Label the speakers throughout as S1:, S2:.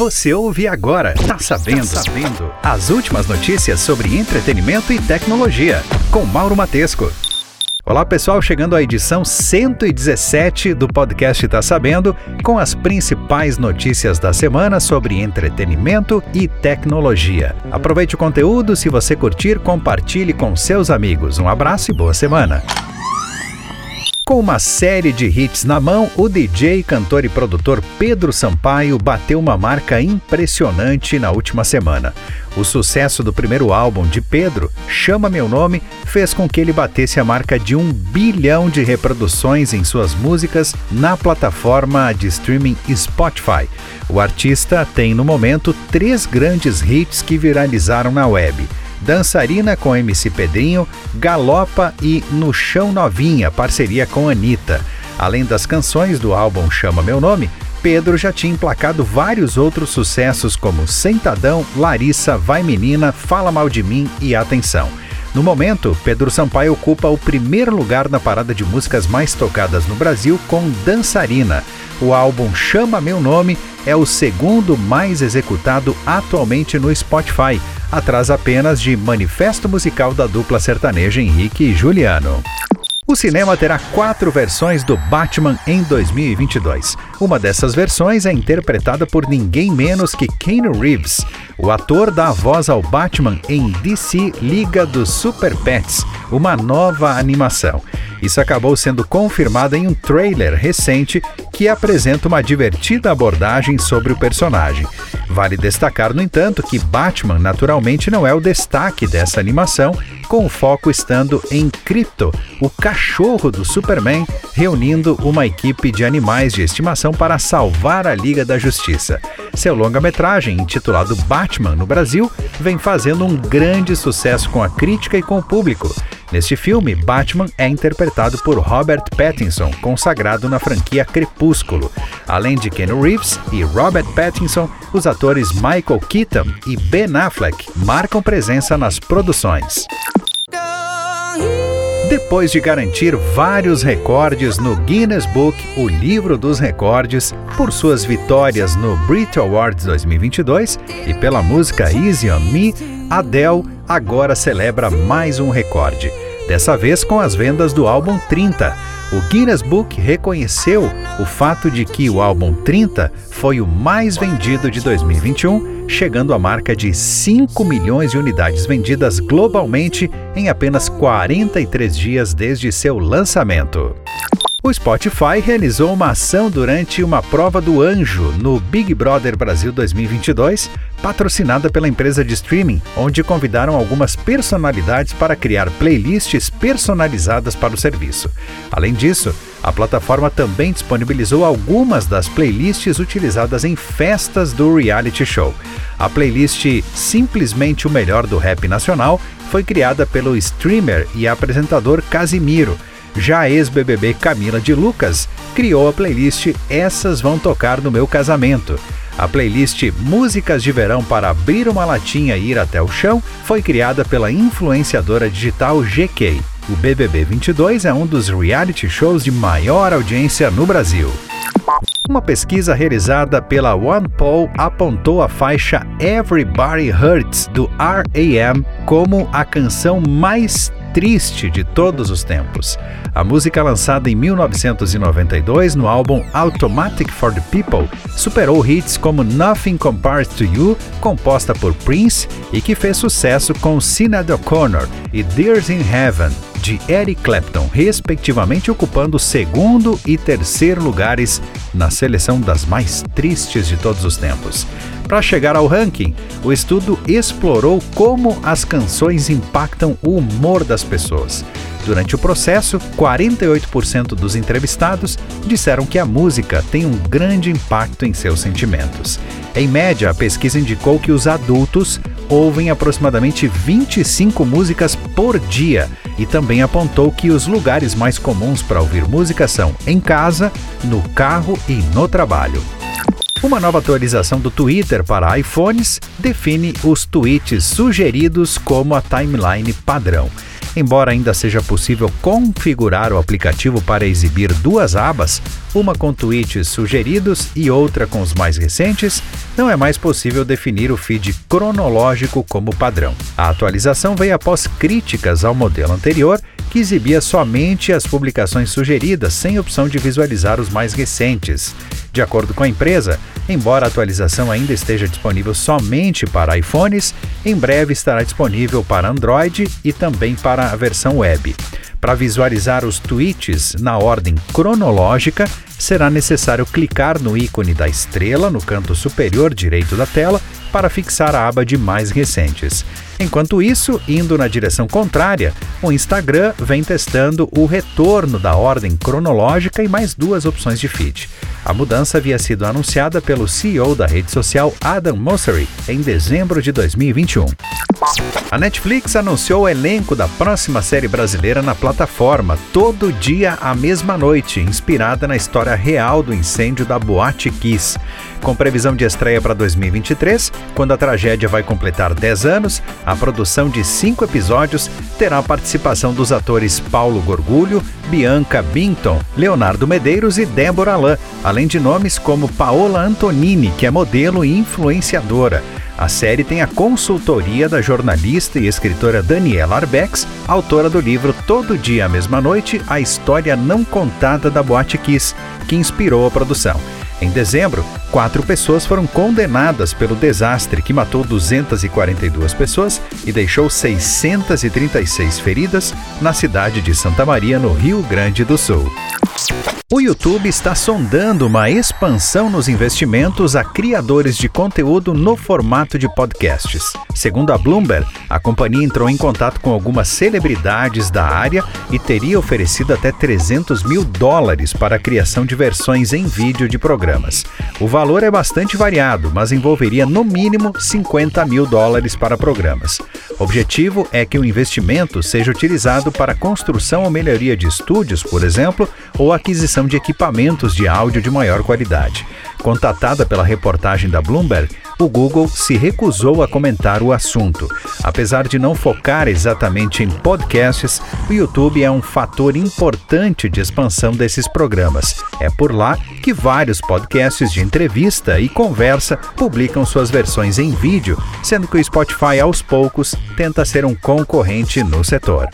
S1: Você ouve agora, tá sabendo, tá sabendo. As últimas notícias sobre entretenimento e tecnologia, com Mauro Matesco. Olá pessoal, chegando à edição 117 do podcast Tá Sabendo, com as principais notícias da semana sobre entretenimento e tecnologia. Aproveite o conteúdo, se você curtir, compartilhe com seus amigos. Um abraço e boa semana. Com uma série de hits na mão, o DJ, cantor e produtor Pedro Sampaio bateu uma marca impressionante na última semana. O sucesso do primeiro álbum de Pedro, Chama Meu Nome, fez com que ele batesse a marca de um bilhão de reproduções em suas músicas na plataforma de streaming Spotify. O artista tem no momento três grandes hits que viralizaram na web. Dançarina com MC Pedrinho, Galopa e No Chão Novinha, parceria com Anitta. Além das canções do álbum Chama Meu Nome, Pedro já tinha emplacado vários outros sucessos como Sentadão, Larissa, Vai Menina, Fala Mal de Mim e Atenção. No momento, Pedro Sampaio ocupa o primeiro lugar na parada de músicas mais tocadas no Brasil com Dançarina. O álbum Chama Meu Nome é o segundo mais executado atualmente no Spotify, atrás apenas de Manifesto Musical da dupla sertaneja Henrique e Juliano. O cinema terá quatro versões do Batman em 2022. Uma dessas versões é interpretada por ninguém menos que Keanu Reeves. O ator dá voz ao Batman em DC Liga dos Super Pets, uma nova animação. Isso acabou sendo confirmado em um trailer recente que apresenta uma divertida abordagem sobre o personagem. Vale destacar, no entanto, que Batman naturalmente não é o destaque dessa animação, com o foco estando em Krypto, o cachorro do Superman, reunindo uma equipe de animais de estimação para salvar a Liga da Justiça. Seu longa-metragem, intitulado Batman no Brasil, vem fazendo um grande sucesso com a crítica e com o público. Neste filme, Batman é interpretado por Robert Pattinson, consagrado na franquia Crepúsculo. Além de Ken Reeves e Robert Pattinson, os atores Michael Keaton e Ben Affleck marcam presença nas produções. Depois de garantir vários recordes no Guinness Book, o livro dos recordes, por suas vitórias no Brit Awards 2022 e pela música Easy on Me, Adele agora celebra mais um recorde, dessa vez com as vendas do álbum 30. O Guinness Book reconheceu o fato de que o álbum 30 foi o mais vendido de 2021, chegando à marca de 5 milhões de unidades vendidas globalmente em apenas 43 dias desde seu lançamento. O Spotify realizou uma ação durante uma prova do Anjo no Big Brother Brasil 2022, patrocinada pela empresa de streaming, onde convidaram algumas personalidades para criar playlists personalizadas para o serviço. Além disso, a plataforma também disponibilizou algumas das playlists utilizadas em festas do reality show. A playlist Simplesmente o Melhor do Rap Nacional foi criada pelo streamer e apresentador Casimiro já ex-BBB Camila de Lucas criou a playlist Essas Vão Tocar no Meu Casamento. A playlist Músicas de Verão para Abrir uma Latinha e Ir até o Chão foi criada pela influenciadora digital GK. O BBB 22 é um dos reality shows de maior audiência no Brasil. Uma pesquisa realizada pela OnePoll apontou a faixa Everybody Hurts do R.A.M. como a canção mais triste de todos os tempos. A música lançada em 1992 no álbum Automatic for the People superou hits como Nothing Compares to You, composta por Prince e que fez sucesso com Sinead O'Connor e Dears in Heaven, de Eric Clapton, respectivamente ocupando segundo e terceiro lugares na seleção das mais tristes de todos os tempos. Para chegar ao ranking, o estudo explorou como as canções impactam o humor das pessoas. Durante o processo, 48% dos entrevistados disseram que a música tem um grande impacto em seus sentimentos. Em média, a pesquisa indicou que os adultos ouvem aproximadamente 25 músicas por dia e também apontou que os lugares mais comuns para ouvir música são em casa, no carro e no trabalho. Uma nova atualização do Twitter para iPhones define os tweets sugeridos como a timeline padrão. Embora ainda seja possível configurar o aplicativo para exibir duas abas, uma com tweets sugeridos e outra com os mais recentes, não é mais possível definir o feed cronológico como padrão. A atualização veio após críticas ao modelo anterior, que exibia somente as publicações sugeridas, sem opção de visualizar os mais recentes. De acordo com a empresa, embora a atualização ainda esteja disponível somente para iPhones, em breve estará disponível para Android e também para a versão web. Para visualizar os tweets na ordem cronológica, será necessário clicar no ícone da estrela no canto superior direito da tela para fixar a aba de mais recentes. Enquanto isso, indo na direção contrária, o Instagram vem testando o retorno da ordem cronológica e mais duas opções de feed. A mudança havia sido anunciada pelo CEO da rede social Adam Mosseri em dezembro de 2021. A Netflix anunciou o elenco da próxima série brasileira na plataforma Todo Dia à Mesma Noite, inspirada na história real do incêndio da Boate Kiss. Com previsão de estreia para 2023, quando a tragédia vai completar 10 anos, a produção de cinco episódios terá a participação dos atores Paulo Gorgulho, Bianca Binton, Leonardo Medeiros e Débora Alain, além de nomes como Paola Antonini, que é modelo e influenciadora. A série tem a consultoria da jornalista e escritora Daniela Arbex, autora do livro Todo Dia à Mesma Noite, a história não contada da Boate Kiss, que inspirou a produção. Em dezembro, quatro pessoas foram condenadas pelo desastre que matou 242 pessoas e deixou 636 feridas na cidade de Santa Maria, no Rio Grande do Sul. O YouTube está sondando uma expansão nos investimentos a criadores de conteúdo no formato de podcasts. Segundo a Bloomberg, a companhia entrou em contato com algumas celebridades da área e teria oferecido até 300 mil dólares para a criação de versões em vídeo de programas. O valor é bastante variado, mas envolveria no mínimo 50 mil dólares para programas. Objetivo é que o investimento seja utilizado para construção ou melhoria de estúdios, por exemplo, ou aquisição de equipamentos de áudio de maior qualidade. Contatada pela reportagem da Bloomberg, o Google se recusou a comentar o assunto. Apesar de não focar exatamente em podcasts, o YouTube é um fator importante de expansão desses programas. É por lá que vários podcasts de entrevista e conversa publicam suas versões em vídeo, sendo que o Spotify aos poucos tenta ser um concorrente no setor.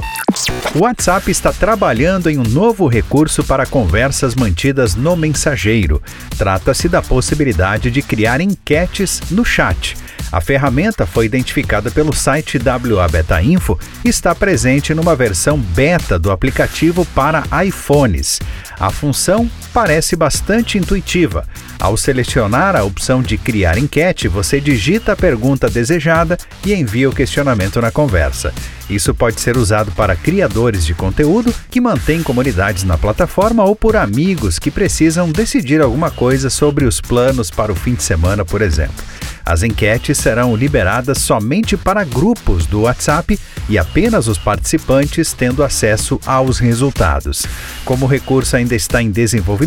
S1: O WhatsApp está trabalhando em um novo recurso para conversas mantidas no mensageiro. Trata-se da possibilidade de criar enquetes no chat. A ferramenta foi identificada pelo site WA Beta Info e está presente numa versão beta do aplicativo para iPhones. A função parece bastante intuitiva. Ao selecionar a opção de criar enquete, você digita a pergunta desejada e envia o questionamento na conversa. Isso pode ser usado para criadores de conteúdo que mantêm comunidades na plataforma ou por amigos que precisam decidir alguma coisa sobre os planos para o fim de semana, por exemplo. As enquetes serão liberadas somente para grupos do WhatsApp e apenas os participantes tendo acesso aos resultados. Como o recurso ainda está em desenvolvimento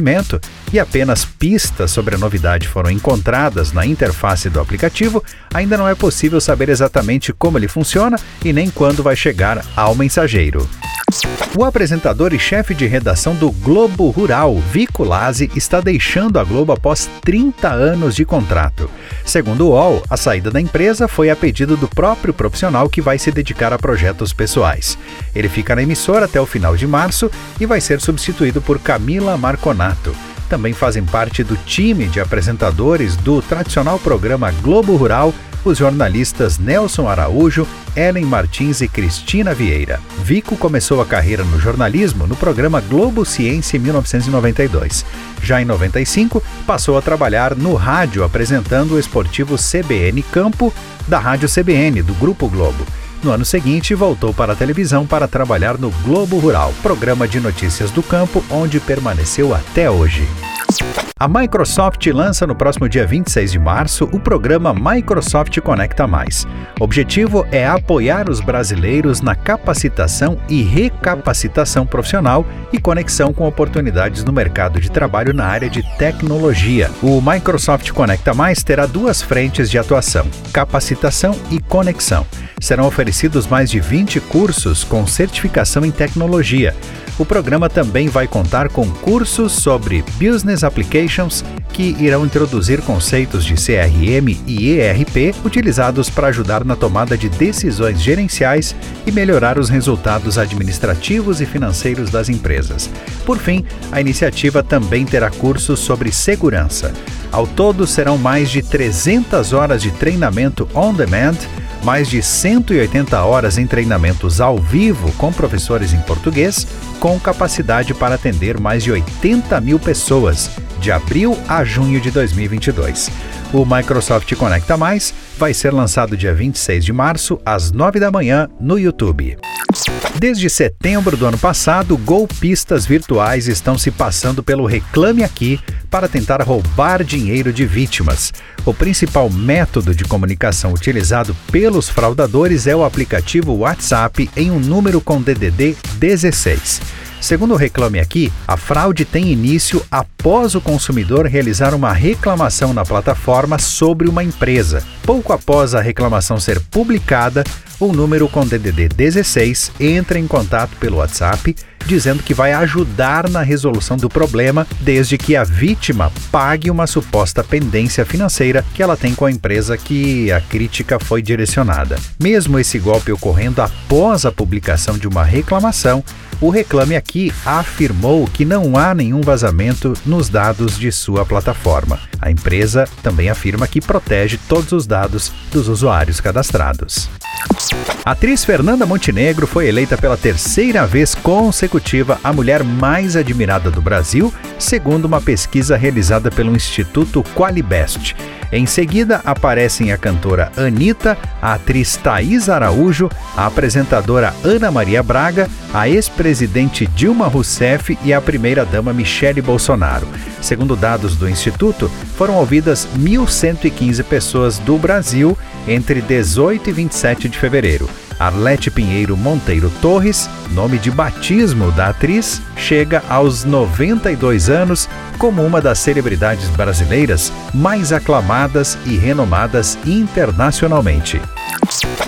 S1: e apenas pistas sobre a novidade foram encontradas na interface do aplicativo, ainda não é possível saber exatamente como ele funciona e nem quando vai chegar ao mensageiro. O apresentador e chefe de redação do Globo Rural, Vico Lazzi, está deixando a Globo após 30 anos de contrato. Segundo o UOL, a saída da empresa foi a pedido do próprio profissional que vai se dedicar a projetos pessoais. Ele fica na emissora até o final de março e vai ser substituído por Camila Marconato também fazem parte do time de apresentadores do tradicional programa Globo Rural os jornalistas Nelson Araújo, Ellen Martins e Cristina Vieira. Vico começou a carreira no jornalismo no programa Globo Ciência em 1992. Já em 95, passou a trabalhar no rádio apresentando o esportivo CBN Campo, da Rádio CBN, do Grupo Globo. No ano seguinte, voltou para a televisão para trabalhar no Globo Rural, programa de notícias do campo, onde permaneceu até hoje. A Microsoft lança no próximo dia 26 de março o programa Microsoft Conecta Mais. O objetivo é apoiar os brasileiros na capacitação e recapacitação profissional e conexão com oportunidades no mercado de trabalho na área de tecnologia. O Microsoft Conecta Mais terá duas frentes de atuação: capacitação e conexão. Serão oferecidos mais de 20 cursos com certificação em tecnologia. O programa também vai contar com cursos sobre Business Applications, que irão introduzir conceitos de CRM e ERP utilizados para ajudar na tomada de decisões gerenciais e melhorar os resultados administrativos e financeiros das empresas. Por fim, a iniciativa também terá cursos sobre segurança. Ao todo, serão mais de 300 horas de treinamento on demand, mais de 180 horas em treinamentos ao vivo com professores em português, com capacidade para atender mais de 80 mil pessoas, de abril a junho de 2022. O Microsoft Conecta Mais vai ser lançado dia 26 de março, às 9 da manhã, no YouTube. Desde setembro do ano passado, golpistas virtuais estão se passando pelo Reclame Aqui para tentar roubar dinheiro de vítimas. O principal método de comunicação utilizado pelos fraudadores é o aplicativo WhatsApp em um número com DDD 16. Segundo o Reclame Aqui, a fraude tem início após o consumidor realizar uma reclamação na plataforma sobre uma empresa. Pouco após a reclamação ser publicada, o número com DDD 16 entra em contato pelo WhatsApp dizendo que vai ajudar na resolução do problema desde que a vítima pague uma suposta pendência financeira que ela tem com a empresa que a crítica foi direcionada. Mesmo esse golpe ocorrendo após a publicação de uma reclamação, o Reclame Aqui afirmou que não há nenhum vazamento nos dados de sua plataforma. A empresa também afirma que protege todos os dados dos usuários cadastrados. A atriz Fernanda Montenegro foi eleita pela terceira vez consecutiva a mulher mais admirada do Brasil, segundo uma pesquisa realizada pelo Instituto Qualibest. Em seguida, aparecem a cantora Anitta, a atriz Thaís Araújo, a apresentadora Ana Maria Braga, a ex-presidente Dilma Rousseff e a primeira-dama Michele Bolsonaro. Segundo dados do Instituto, foram ouvidas 1.115 pessoas do Brasil entre 18 e 27 de fevereiro. Arlete Pinheiro Monteiro Torres, nome de batismo da atriz, chega aos 92 anos como uma das celebridades brasileiras mais aclamadas e renomadas internacionalmente.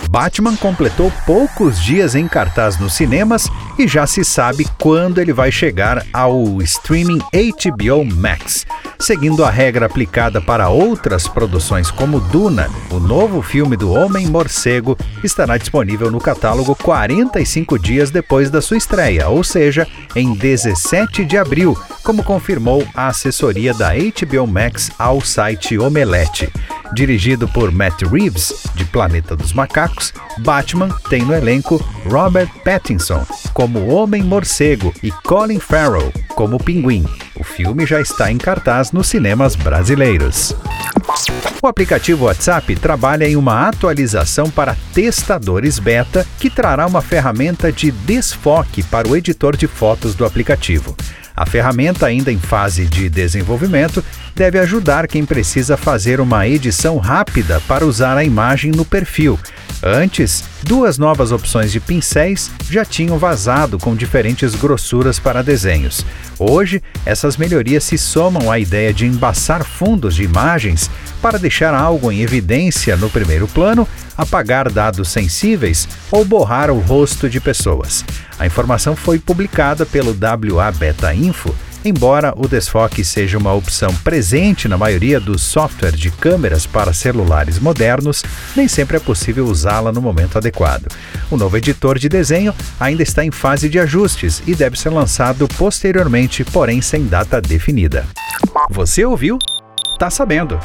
S1: Batman completou poucos dias em cartaz nos cinemas e já se sabe quando ele vai chegar ao streaming HBO Max. Seguindo a regra aplicada para outras produções como Duna, o novo filme do Homem Morcego estará disponível no catálogo 45 dias depois da sua estreia, ou seja, em 17 de abril, como confirmou a assessoria da HBO Max ao site Omelete. Dirigido por Matt Reeves, de Planeta dos Macacos, Batman tem no elenco Robert Pattinson como Homem Morcego e Colin Farrell como Pinguim. O filme já está em cartaz nos cinemas brasileiros. O aplicativo WhatsApp trabalha em uma atualização para testadores beta que trará uma ferramenta de desfoque para o editor de fotos do aplicativo. A ferramenta, ainda em fase de desenvolvimento, deve ajudar quem precisa fazer uma edição rápida para usar a imagem no perfil. Antes, duas novas opções de pincéis já tinham vazado com diferentes grossuras para desenhos. Hoje, essas melhorias se somam à ideia de embaçar fundos de imagens para deixar algo em evidência no primeiro plano, apagar dados sensíveis ou borrar o rosto de pessoas. A informação foi publicada pelo WA Beta Info Embora o desfoque seja uma opção presente na maioria dos softwares de câmeras para celulares modernos, nem sempre é possível usá-la no momento adequado. O novo editor de desenho ainda está em fase de ajustes e deve ser lançado posteriormente, porém sem data definida. Você ouviu? Tá sabendo!